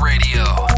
Radio.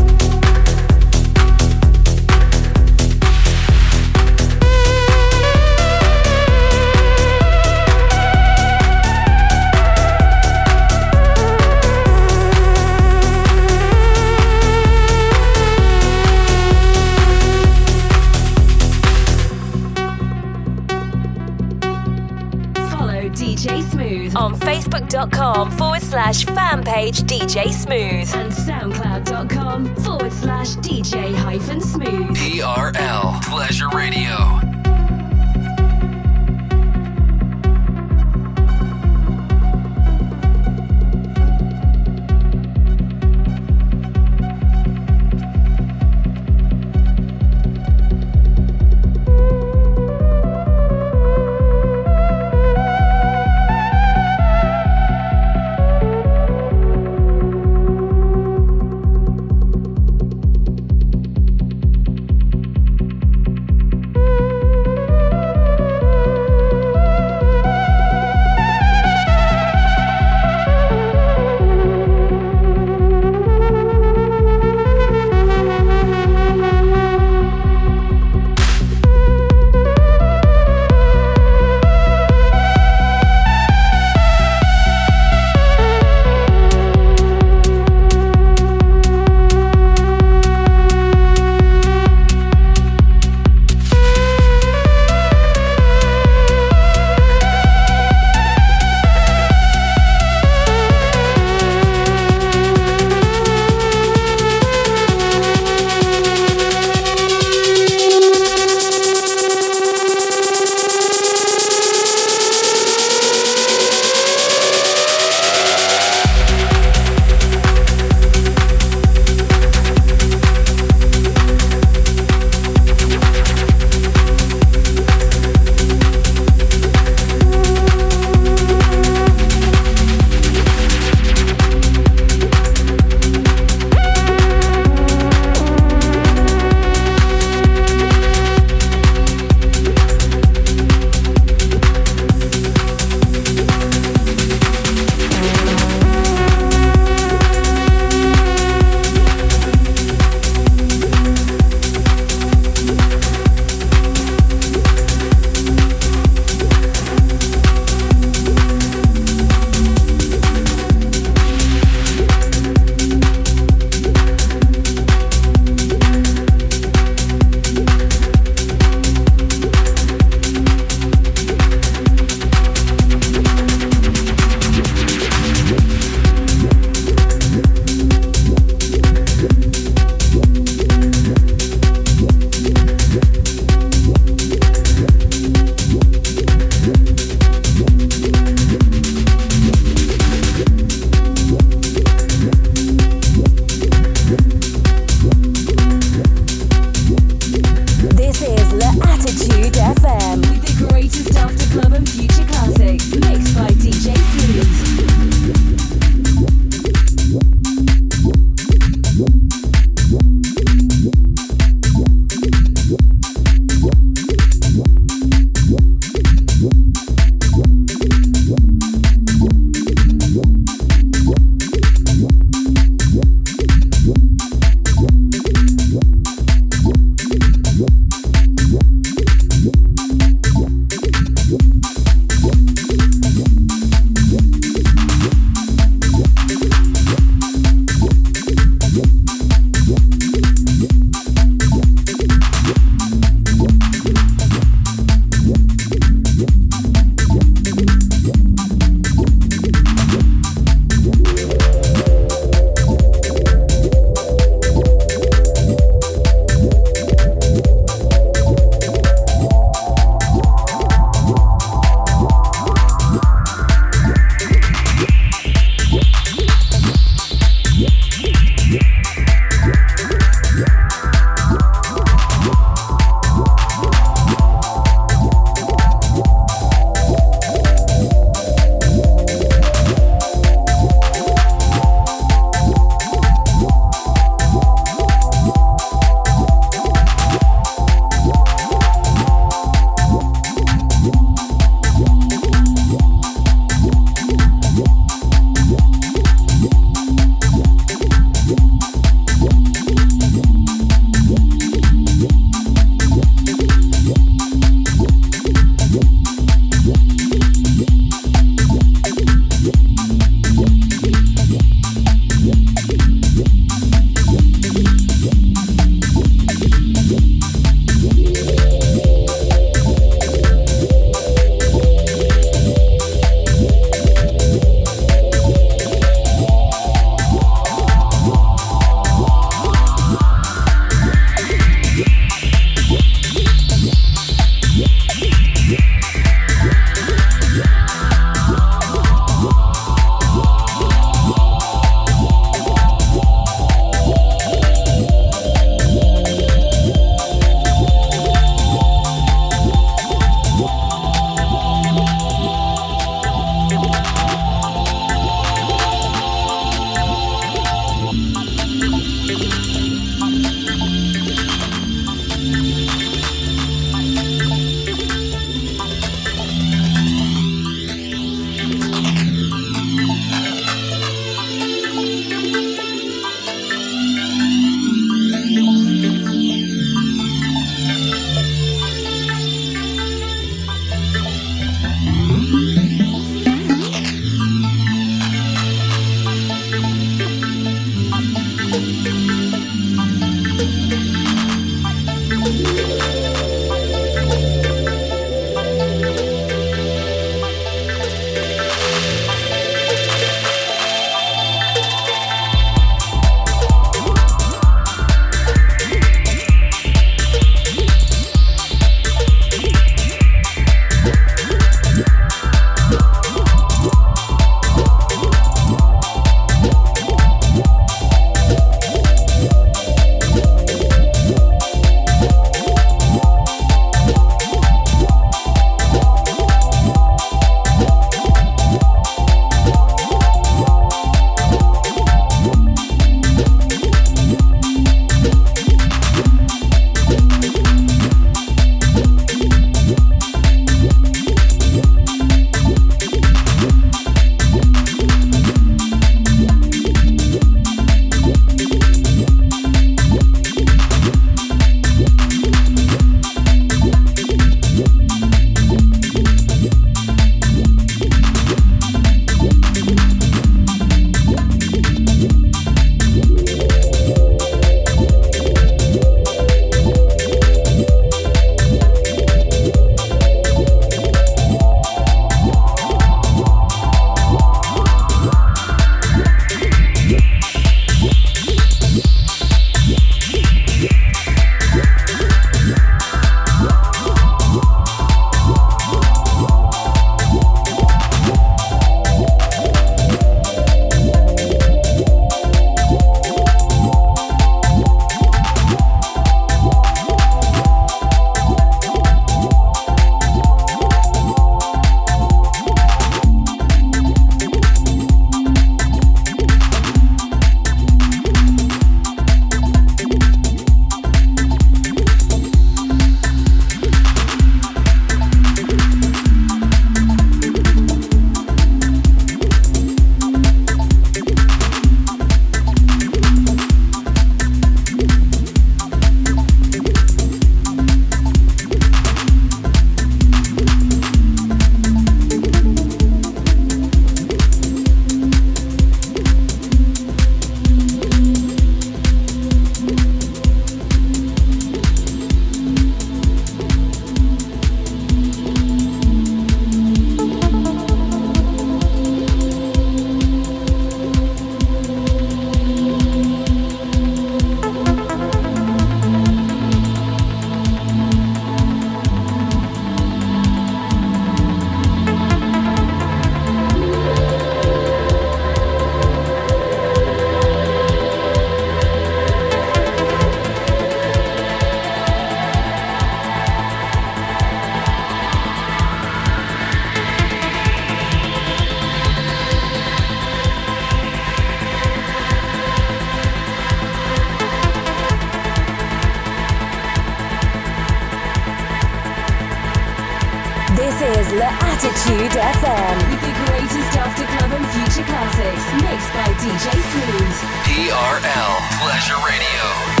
DJ Smooth. TRL Pleasure Radio.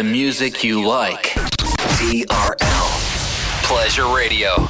The music you like. TRL. Pleasure Radio.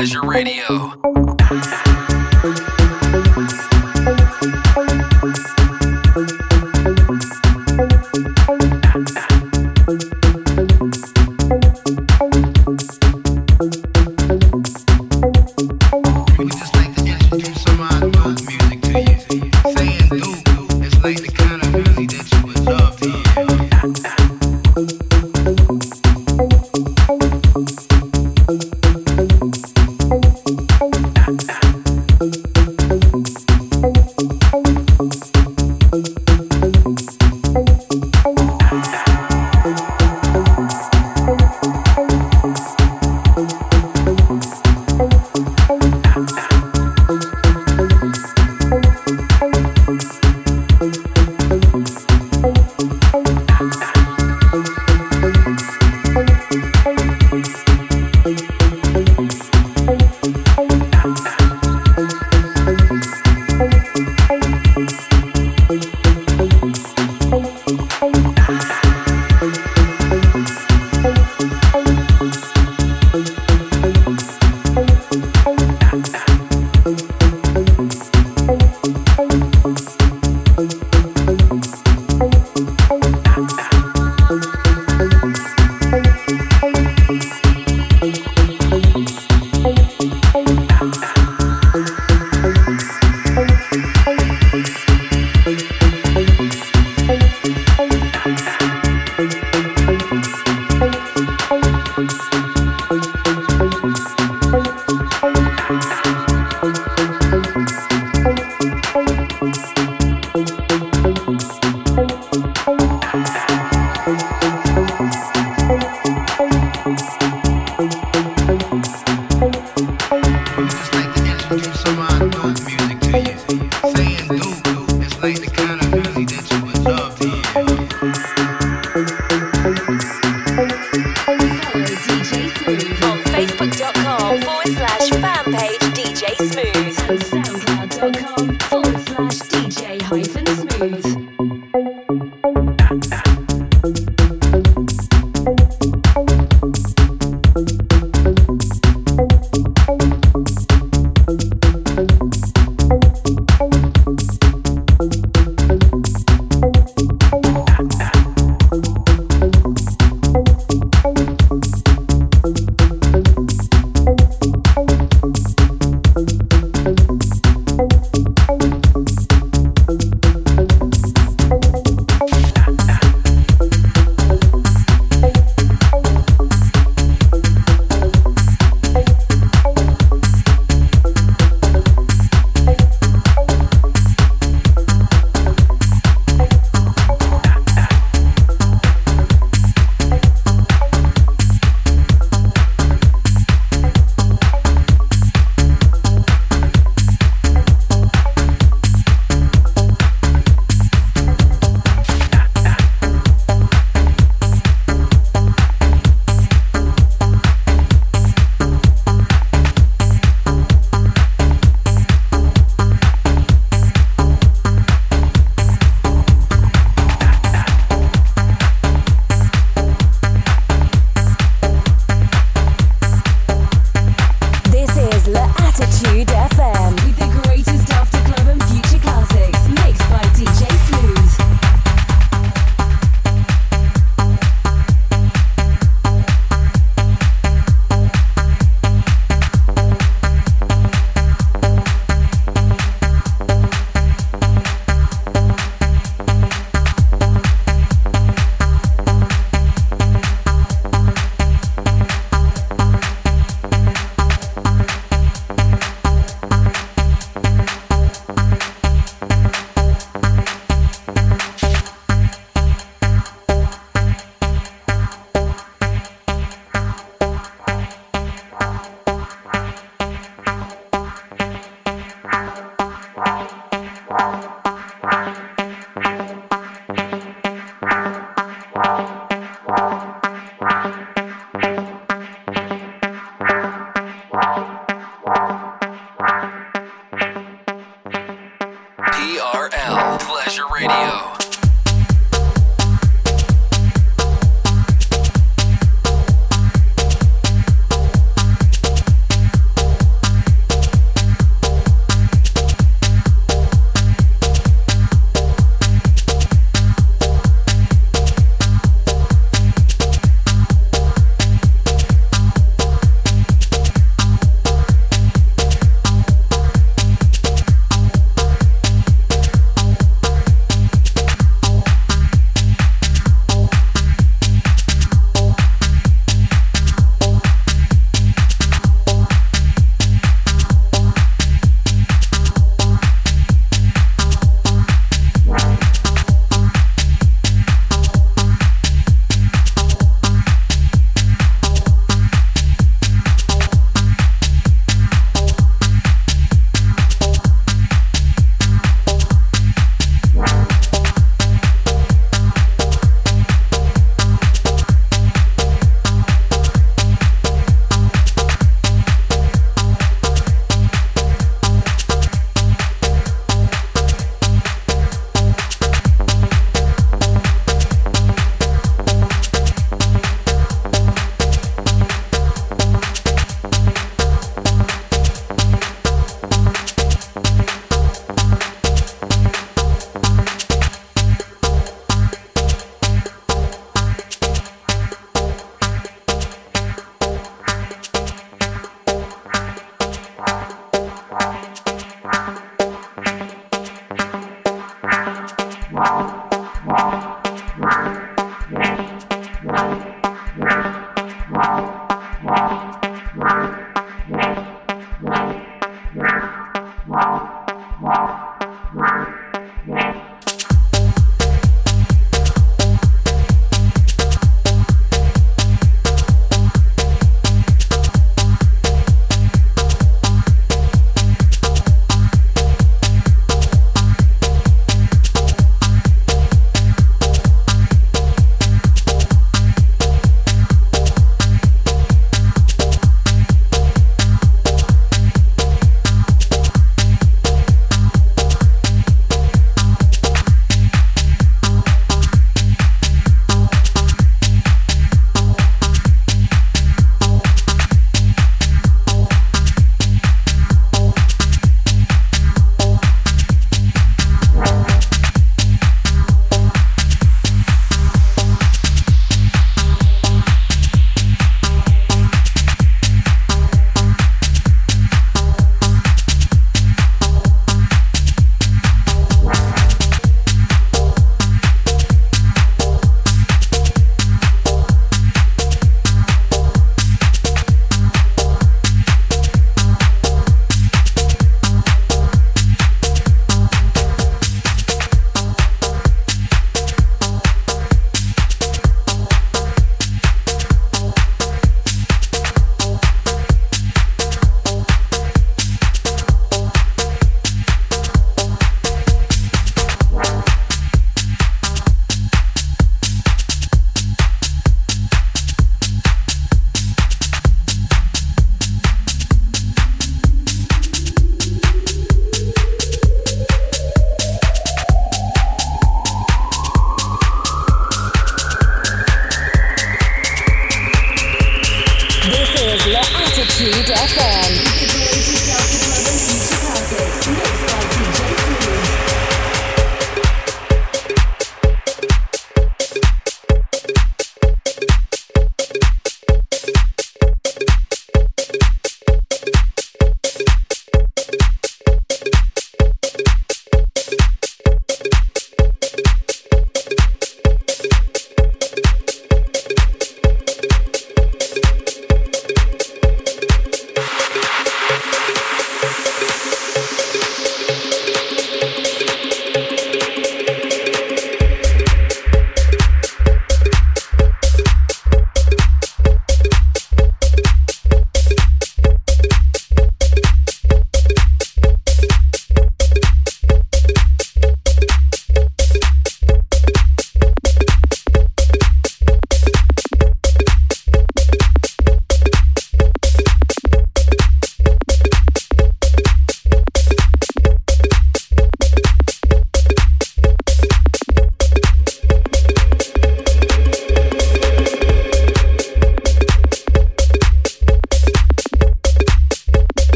Pleasure Radio. Facebook.com forward slash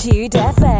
To FM.